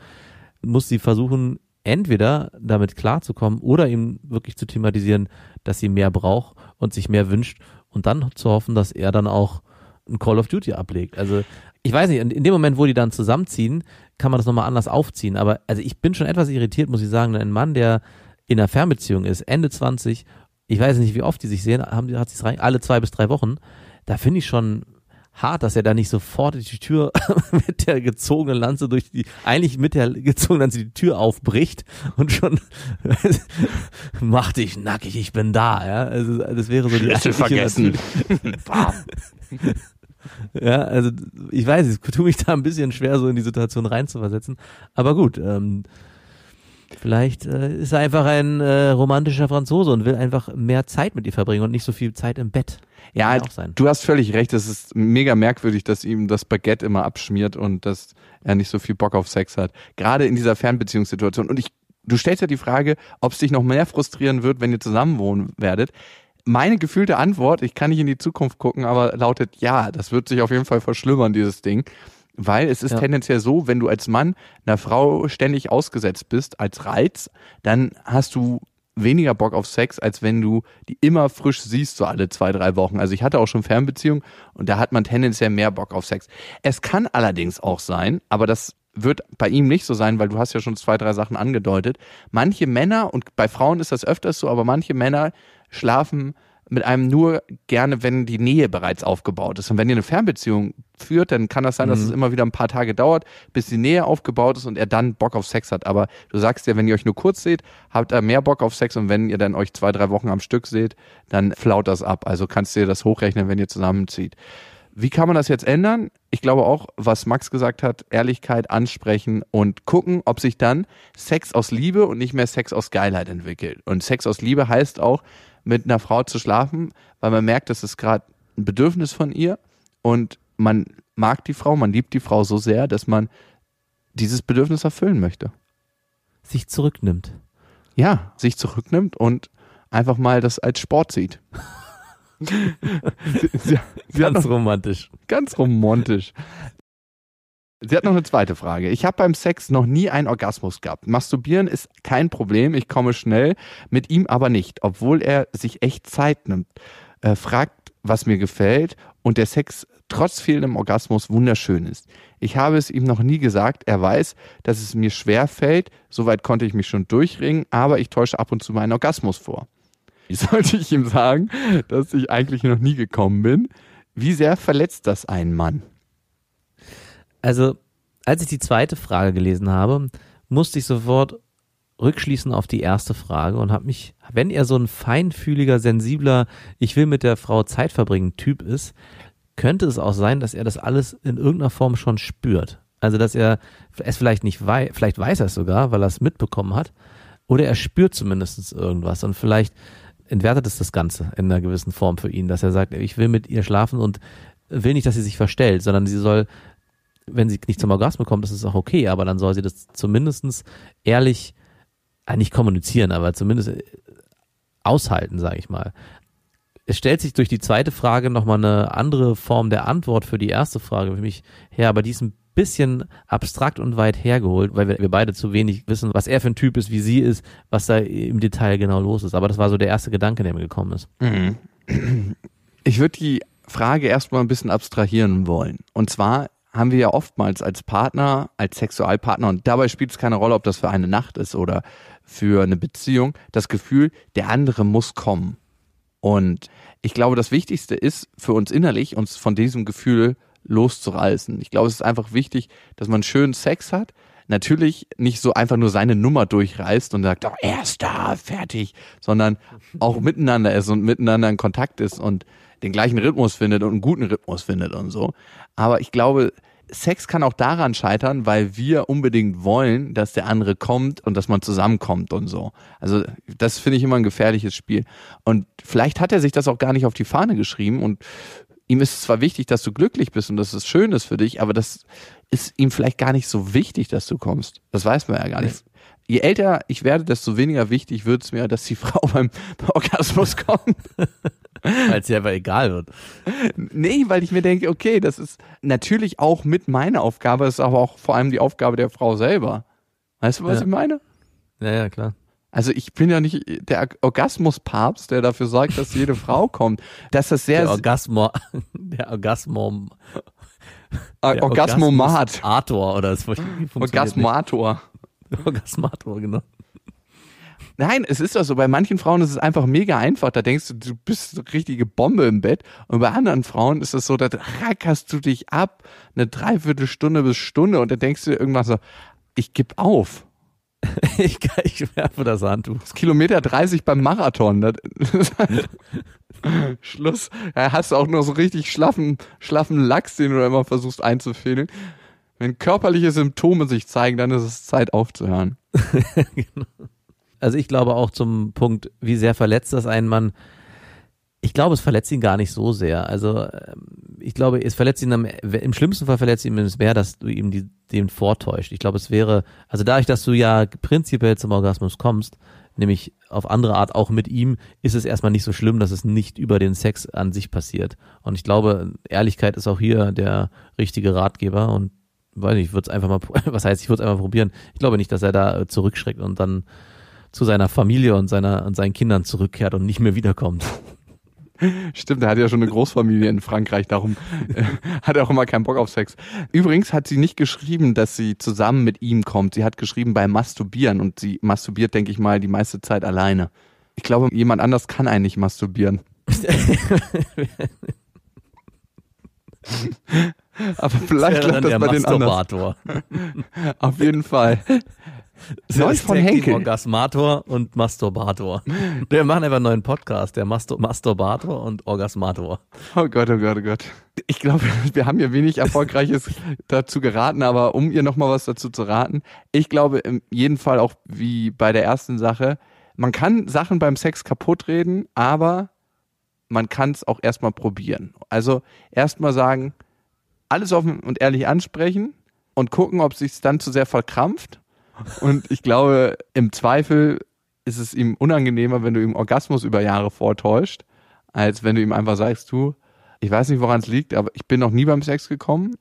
muss sie versuchen, entweder damit klarzukommen oder ihm wirklich zu thematisieren, dass sie mehr braucht und sich mehr wünscht und dann zu hoffen, dass er dann auch ein Call of Duty ablegt. Also ich weiß nicht, in dem Moment, wo die dann zusammenziehen, kann man das nochmal anders aufziehen. Aber also ich bin schon etwas irritiert, muss ich sagen. Ein Mann, der in einer Fernbeziehung ist, Ende 20, ich weiß nicht, wie oft die sich sehen, haben, hat sich rein, alle zwei bis drei Wochen, da finde ich schon hart, dass er da nicht sofort die Tür [LAUGHS] mit der gezogenen Lanze durch die, eigentlich mit der gezogenen Lanze die Tür aufbricht und schon [LAUGHS] mach dich nackig, ich bin da, ja. Also das wäre so die Schlüssel vergessen. [LAUGHS] ja, also ich weiß, ich tue mich da ein bisschen schwer, so in die Situation reinzuversetzen. Aber gut, ähm, Vielleicht äh, ist er einfach ein äh, romantischer Franzose und will einfach mehr Zeit mit ihr verbringen und nicht so viel Zeit im Bett. Ja, du hast völlig recht. Es ist mega merkwürdig, dass ihm das Baguette immer abschmiert und dass er nicht so viel Bock auf Sex hat. Gerade in dieser Fernbeziehungssituation. Und ich, du stellst ja die Frage, ob es dich noch mehr frustrieren wird, wenn ihr zusammen wohnen werdet. Meine gefühlte Antwort, ich kann nicht in die Zukunft gucken, aber lautet ja, das wird sich auf jeden Fall verschlimmern, dieses Ding. Weil es ist ja. tendenziell so, wenn du als Mann einer Frau ständig ausgesetzt bist als Reiz, dann hast du weniger Bock auf Sex, als wenn du die immer frisch siehst, so alle zwei, drei Wochen. Also ich hatte auch schon Fernbeziehungen und da hat man tendenziell mehr Bock auf Sex. Es kann allerdings auch sein, aber das wird bei ihm nicht so sein, weil du hast ja schon zwei, drei Sachen angedeutet. Manche Männer, und bei Frauen ist das öfters so, aber manche Männer schlafen mit einem nur gerne, wenn die Nähe bereits aufgebaut ist. Und wenn ihr eine Fernbeziehung führt, dann kann das sein, dass mhm. es immer wieder ein paar Tage dauert, bis die Nähe aufgebaut ist und er dann Bock auf Sex hat. Aber du sagst ja, wenn ihr euch nur kurz seht, habt ihr mehr Bock auf Sex und wenn ihr dann euch zwei, drei Wochen am Stück seht, dann flaut das ab. Also kannst du dir das hochrechnen, wenn ihr zusammenzieht. Wie kann man das jetzt ändern? Ich glaube auch, was Max gesagt hat, Ehrlichkeit ansprechen und gucken, ob sich dann Sex aus Liebe und nicht mehr Sex aus Geilheit entwickelt. Und Sex aus Liebe heißt auch, mit einer Frau zu schlafen, weil man merkt, das ist gerade ein Bedürfnis von ihr und man mag die Frau, man liebt die Frau so sehr, dass man dieses Bedürfnis erfüllen möchte. Sich zurücknimmt. Ja, sich zurücknimmt und einfach mal das als Sport sieht. [LAUGHS] sie, sie, sie ganz noch, romantisch. Ganz romantisch. Sie hat noch eine zweite Frage. Ich habe beim Sex noch nie einen Orgasmus gehabt. Masturbieren ist kein Problem, ich komme schnell, mit ihm aber nicht, obwohl er sich echt Zeit nimmt. Äh, fragt, was mir gefällt und der Sex trotz fehlendem Orgasmus wunderschön ist. Ich habe es ihm noch nie gesagt, er weiß, dass es mir schwer fällt, soweit konnte ich mich schon durchringen, aber ich täusche ab und zu meinen Orgasmus vor. Wie [LAUGHS] sollte ich ihm sagen, dass ich eigentlich noch nie gekommen bin? Wie sehr verletzt das einen Mann? Also, als ich die zweite Frage gelesen habe, musste ich sofort rückschließen auf die erste Frage und habe mich, wenn er so ein feinfühliger, sensibler, ich will mit der Frau Zeit verbringen Typ ist, könnte es auch sein, dass er das alles in irgendeiner Form schon spürt. Also, dass er es vielleicht nicht weiß, vielleicht weiß er es sogar, weil er es mitbekommen hat, oder er spürt zumindest irgendwas und vielleicht entwertet es das Ganze in einer gewissen Form für ihn, dass er sagt, ich will mit ihr schlafen und will nicht, dass sie sich verstellt, sondern sie soll wenn sie nicht zum Orgasmus kommt, ist es auch okay, aber dann soll sie das zumindest ehrlich, äh, nicht kommunizieren, aber zumindest äh, aushalten, sage ich mal. Es stellt sich durch die zweite Frage nochmal eine andere Form der Antwort für die erste Frage für mich her, aber die ist ein bisschen abstrakt und weit hergeholt, weil wir, wir beide zu wenig wissen, was er für ein Typ ist, wie sie ist, was da im Detail genau los ist. Aber das war so der erste Gedanke, der mir gekommen ist. Mhm. Ich würde die Frage erstmal ein bisschen abstrahieren wollen. Und zwar haben wir ja oftmals als Partner, als Sexualpartner, und dabei spielt es keine Rolle, ob das für eine Nacht ist oder für eine Beziehung, das Gefühl, der andere muss kommen. Und ich glaube, das Wichtigste ist für uns innerlich, uns von diesem Gefühl loszureißen. Ich glaube, es ist einfach wichtig, dass man schönen Sex hat. Natürlich nicht so einfach nur seine Nummer durchreißt und sagt, oh, er ist da, fertig, sondern auch [LAUGHS] miteinander ist und miteinander in Kontakt ist und den gleichen Rhythmus findet und einen guten Rhythmus findet und so. Aber ich glaube, Sex kann auch daran scheitern, weil wir unbedingt wollen, dass der andere kommt und dass man zusammenkommt und so. Also das finde ich immer ein gefährliches Spiel. Und vielleicht hat er sich das auch gar nicht auf die Fahne geschrieben und ihm ist es zwar wichtig, dass du glücklich bist und dass es schön ist für dich, aber das ist ihm vielleicht gar nicht so wichtig, dass du kommst. Das weiß man ja gar nicht. Je älter ich werde, desto weniger wichtig wird es mir, dass die [LAUGHS] Frau beim Orgasmus kommt. [LAUGHS] Weil es ja aber egal wird. Nee, weil ich mir denke, okay, das ist natürlich auch mit meiner Aufgabe, ist aber auch vor allem die Aufgabe der Frau selber. Weißt du, was Ja. ich meine? Ja, ja, klar. Also ich bin ja nicht der Orgasmuspapst, der dafür sorgt, dass jede Frau kommt. Dass das sehr Der Orgasmo, der Orgasmo, der Orgasmomat, Orgasmator oder das funktioniert Orgasmator. Orgasmator, genau. Nein, es ist doch so. Bei manchen Frauen ist es einfach mega einfach. Da denkst du, du bist eine richtige Bombe im Bett. Und bei anderen Frauen ist es so, da rackerst du dich ab, eine Dreiviertelstunde bis Stunde und dann denkst du irgendwann so, ich geb auf. [LAUGHS] Ich, ich werfe das Handtuch. Das Kilometer 30 beim Marathon. Das halt [LAUGHS] Schluss. Da hast du auch nur so richtig schlaffen, schlaffen Lachs, den du immer versuchst einzufädeln. Wenn körperliche Symptome sich zeigen, dann ist es Zeit aufzuhören. [LAUGHS] Also ich glaube auch zum Punkt, wie sehr verletzt das einen Mann. Ich glaube, es verletzt ihn gar nicht so sehr. Also ähm, ich glaube, es verletzt ihn am, im schlimmsten Fall verletzt ihn es mehr, dass du ihm die, den vortäuscht. Ich glaube, es wäre, also dadurch, dass du ja prinzipiell zum Orgasmus kommst, nämlich auf andere Art auch mit ihm, ist es erstmal nicht so schlimm, dass es nicht über den Sex an sich passiert. Und ich glaube, Ehrlichkeit ist auch hier der richtige Ratgeber und weiß nicht, ich würde es einfach mal, [LAUGHS] was heißt, ich würde es einfach probieren. Ich glaube nicht, dass er da zurückschreckt und dann zu seiner Familie und seiner und seinen Kindern zurückkehrt und nicht mehr wiederkommt. Stimmt, er hat ja schon eine Großfamilie in Frankreich, darum äh, hat er auch immer keinen Bock auf Sex. Übrigens hat sie nicht geschrieben, dass sie zusammen mit ihm kommt. Sie hat geschrieben beim Masturbieren und sie masturbiert, denke ich mal, die meiste Zeit alleine. Ich glaube, jemand anders kann einen nicht masturbieren. [LAUGHS] Aber vielleicht klappt das bei den anderen. Masturbator. Auf jeden Fall. Neu von Henkel. Orgasmator und Masturbator. Wir machen einfach einen neuen Podcast, der Mastur Masturbator und Orgasmator. Oh Gott, oh Gott, oh Gott. Ich glaube, wir haben hier wenig Erfolgreiches [LAUGHS] dazu geraten, aber um ihr nochmal was dazu zu raten, ich glaube in jedem Fall auch wie bei der ersten Sache, man kann Sachen beim Sex kaputt reden, aber man kann es auch erstmal probieren. Also erstmal sagen, alles offen und ehrlich ansprechen und gucken, ob sich dann zu sehr verkrampft. Und ich glaube, im Zweifel ist es ihm unangenehmer, wenn du ihm Orgasmus über Jahre vortäuscht, als wenn du ihm einfach sagst, du, ich weiß nicht, woran es liegt, aber ich bin noch nie beim Sex gekommen.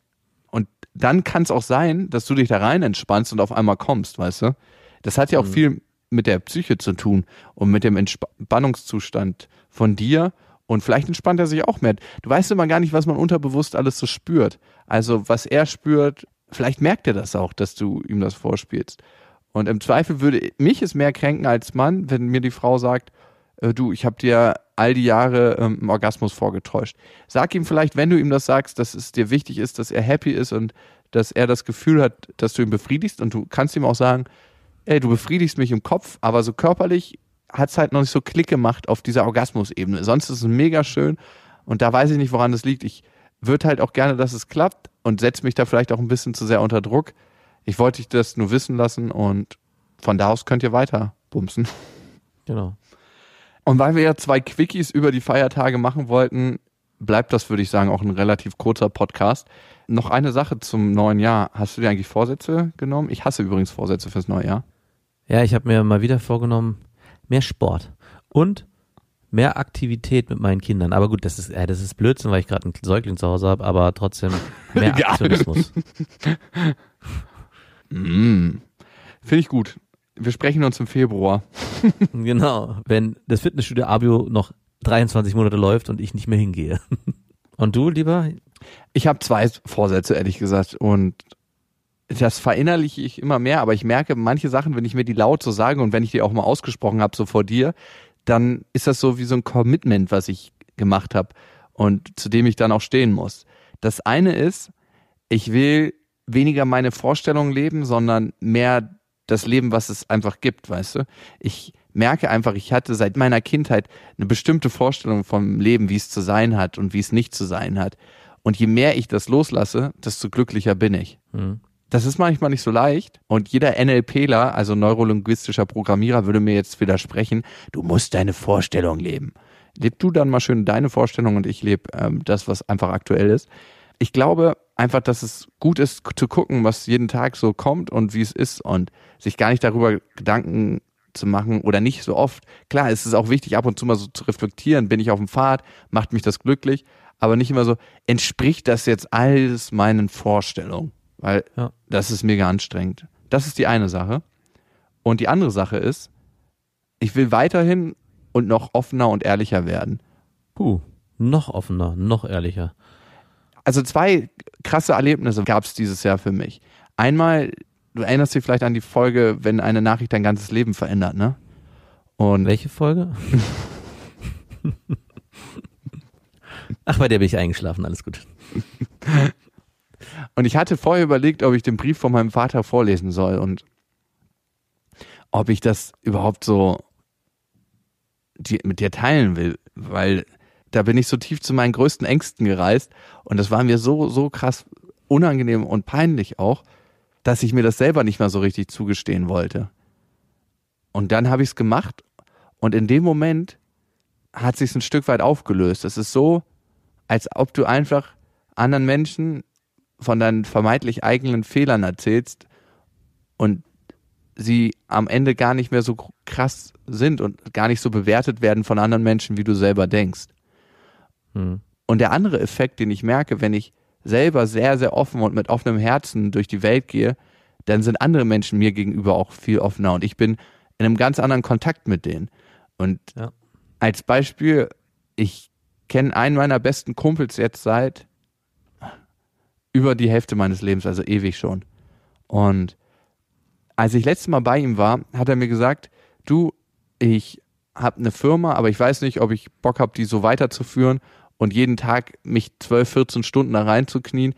Und dann kann es auch sein, dass du dich da rein entspannst und auf einmal kommst, weißt du? Das hat ja auch viel mit der Psyche zu tun und mit dem Entspannungszustand von dir. Und vielleicht entspannt er sich auch mehr. Du weißt immer gar nicht, was man unterbewusst alles so spürt. Also was er spürt, vielleicht merkt er das auch, dass du ihm das vorspielst. Und im Zweifel würde mich es mehr kränken als Mann, wenn mir die Frau sagt, äh, du, ich habe dir all die Jahre ähm, einen Orgasmus vorgetäuscht. Sag ihm vielleicht, wenn du ihm das sagst, dass es dir wichtig ist, dass er happy ist und dass er das Gefühl hat, dass du ihn befriedigst. Und du kannst ihm auch sagen, ey, du befriedigst mich im Kopf, aber so körperlich hat's halt noch nicht so Klick gemacht auf dieser Orgasmusebene. Sonst ist es mega schön und da weiß ich nicht, woran das liegt. Ich würde halt auch gerne, dass es klappt und setze mich da vielleicht auch ein bisschen zu sehr unter Druck. Ich wollte dich das nur wissen lassen und von da aus könnt ihr weiter bumsen. Genau. Und weil wir ja zwei Quickies über die Feiertage machen wollten, bleibt das, würde ich sagen, auch ein relativ kurzer Podcast. Noch eine Sache zum neuen Jahr. Hast du dir eigentlich Vorsätze genommen? Ich hasse übrigens Vorsätze fürs neue Jahr. Ja, ich habe mir mal wieder vorgenommen, mehr Sport und mehr Aktivität mit meinen Kindern. Aber gut, das ist, äh, das ist Blödsinn, weil ich gerade einen Säugling zu Hause habe, aber trotzdem mehr [LAUGHS] Egal. Aktionismus. [LAUGHS] Mm. Finde ich gut. Wir sprechen uns im Februar. [LAUGHS] Genau, wenn das Fitnessstudio Abio noch 23 Monate läuft und ich nicht mehr hingehe. Und du, lieber? Ich habe zwei Vorsätze, ehrlich gesagt. Und das verinnerliche ich immer mehr, aber ich merke, manche Sachen, wenn ich mir die laut so sage und wenn ich die auch mal ausgesprochen habe, so vor dir, dann ist das so wie so ein Commitment, was ich gemacht habe und zu dem ich dann auch stehen muss. Das eine ist, ich will weniger meine Vorstellungen leben, sondern mehr das Leben, was es einfach gibt, weißt du? Ich merke einfach, ich hatte seit meiner Kindheit eine bestimmte Vorstellung vom Leben, wie es zu sein hat und wie es nicht zu sein hat. Und je mehr ich das loslasse, desto glücklicher bin ich. Mhm. Das ist manchmal nicht so leicht. Und jeder NLPler, also neurolinguistischer Programmierer, würde mir jetzt widersprechen, du musst deine Vorstellung leben. Leb du dann mal schön deine Vorstellung und ich lebe ähm, das, was einfach aktuell ist. Ich glaube einfach, dass es gut ist zu gucken, was jeden Tag so kommt und wie es ist und sich gar nicht darüber Gedanken zu machen oder nicht so oft. Klar, es ist auch wichtig, ab und zu mal so zu reflektieren. Bin ich auf dem Pfad? Macht mich das glücklich? Aber nicht immer so, entspricht das jetzt alles meinen Vorstellungen? Weil ja. das ist mega anstrengend. Das ist die eine Sache. Und die andere Sache ist, ich will weiterhin und noch offener und ehrlicher werden. Puh, noch offener, noch ehrlicher. Also zwei krasse Erlebnisse gab es dieses Jahr für mich. Einmal du erinnerst dich vielleicht an die Folge, wenn eine Nachricht dein ganzes Leben verändert, ne? Und Welche Folge? [LAUGHS] Ach, bei der bin ich eingeschlafen, alles gut. [LAUGHS] und ich hatte vorher überlegt, ob ich den Brief von meinem Vater vorlesen soll und ob ich das überhaupt so mit dir teilen will, weil da bin ich so tief zu meinen größten Ängsten gereist und das war mir so, so krass unangenehm und peinlich auch, dass ich mir das selber nicht mal so richtig zugestehen wollte. Und dann habe ich es gemacht und in dem Moment hat sich ein Stück weit aufgelöst. Es ist so, als ob du einfach anderen Menschen von deinen vermeintlich eigenen Fehlern erzählst und sie am Ende gar nicht mehr so krass sind und gar nicht so bewertet werden von anderen Menschen, wie du selber denkst. Hm. Und der andere Effekt, den ich merke, wenn ich selber sehr, sehr offen und mit offenem Herzen durch die Welt gehe, dann sind andere Menschen mir gegenüber auch viel offener und ich bin in einem ganz anderen Kontakt mit denen. Und ja. als Beispiel, ich kenne einen meiner besten Kumpels jetzt seit über die Hälfte meines Lebens, also ewig schon. Und als ich letztes Mal bei ihm war, hat er mir gesagt, du, ich habe eine Firma, aber ich weiß nicht, ob ich Bock habe, die so weiterzuführen und jeden Tag mich 12, 14 Stunden da reinzuknien.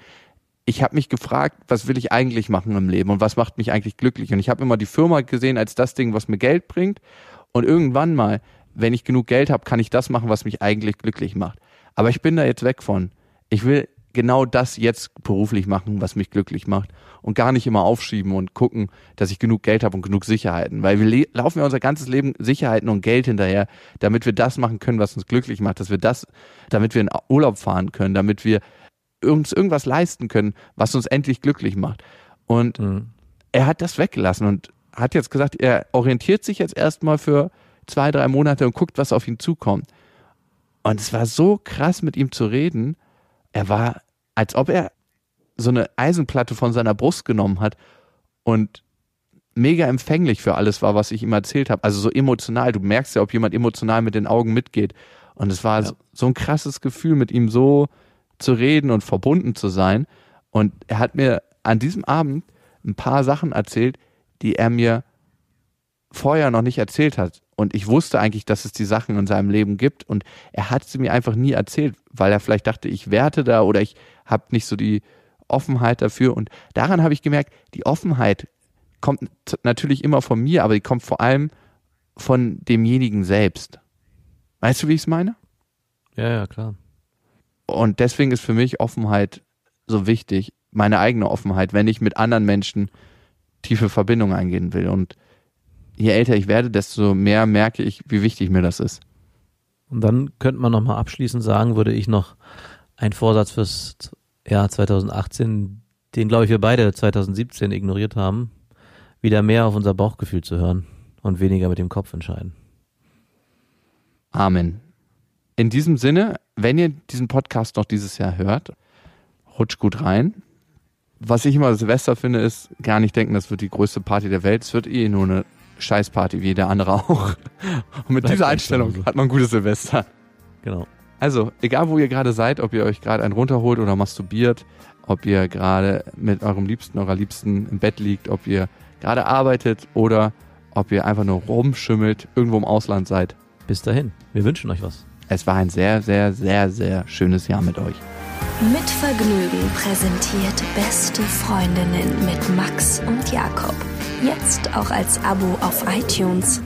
Ich habe mich gefragt, was will ich eigentlich machen im Leben und was macht mich eigentlich glücklich? Und ich habe immer die Firma gesehen als das Ding, was mir Geld bringt. Und irgendwann mal, wenn ich genug Geld habe, kann ich das machen, was mich eigentlich glücklich macht. Aber ich bin da jetzt weg von. Ich will genau das jetzt beruflich machen, was mich glücklich macht und gar nicht immer aufschieben und gucken, dass ich genug Geld habe und genug Sicherheiten, weil wir laufen ja unser ganzes Leben Sicherheiten und Geld hinterher, damit wir das machen können, was uns glücklich macht, dass wir das, damit wir in Urlaub fahren können, damit wir uns irgendwas leisten können, was uns endlich glücklich macht. Und mhm. er hat das weggelassen und hat jetzt gesagt, er orientiert sich jetzt erstmal für zwei, drei Monate und guckt, was auf ihn zukommt. Und es war so krass, mit ihm zu reden, er war, als ob er so eine Eisenplatte von seiner Brust genommen hat und mega empfänglich für alles war, was ich ihm erzählt habe. Also so emotional. Du merkst ja, ob jemand emotional mit den Augen mitgeht. Und es war ja. so, so ein krasses Gefühl, mit ihm so zu reden und verbunden zu sein. Und er hat mir an diesem Abend ein paar Sachen erzählt, die er mir vorher noch nicht erzählt hat. Und ich wusste eigentlich, dass es die Sachen in seinem Leben gibt. Und er hat sie mir einfach nie erzählt, weil er vielleicht dachte, ich werte da oder ich habe nicht so die Offenheit dafür. Und daran habe ich gemerkt, die Offenheit kommt natürlich immer von mir, aber die kommt vor allem von demjenigen selbst. Weißt du, wie ich es meine? Ja, ja, klar. Und deswegen ist für mich Offenheit so wichtig, meine eigene Offenheit, wenn ich mit anderen Menschen tiefe Verbindungen eingehen will. Und je älter ich werde, desto mehr merke ich, wie wichtig mir das ist. Und dann könnte man nochmal abschließend sagen, würde ich noch einen Vorsatz fürs Jahr 2018, den glaube ich wir beide 2017 ignoriert haben, wieder mehr auf unser Bauchgefühl zu hören und weniger mit dem Kopf entscheiden. Amen. In diesem Sinne, wenn ihr diesen Podcast noch dieses Jahr hört, rutscht gut rein. Was ich immer Silvester finde, ist gar nicht denken, das wird die größte Party der Welt. Es wird eh nur eine Scheißparty wie jeder andere auch. Und mit dieser Einstellung hat man ein gutes Silvester. Genau. Also, egal wo ihr gerade seid, ob ihr euch gerade einen runterholt oder masturbiert, ob ihr gerade mit eurem Liebsten, eurer Liebsten im Bett liegt, ob ihr gerade arbeitet oder ob ihr einfach nur rumschimmelt, irgendwo im Ausland seid. Bis dahin, wir wünschen euch was. Es war ein sehr, sehr, sehr, sehr schönes Jahr mit euch. Mit Vergnügen präsentiert Beste Freundinnen mit Max und Jakob. Jetzt auch als Abo auf iTunes.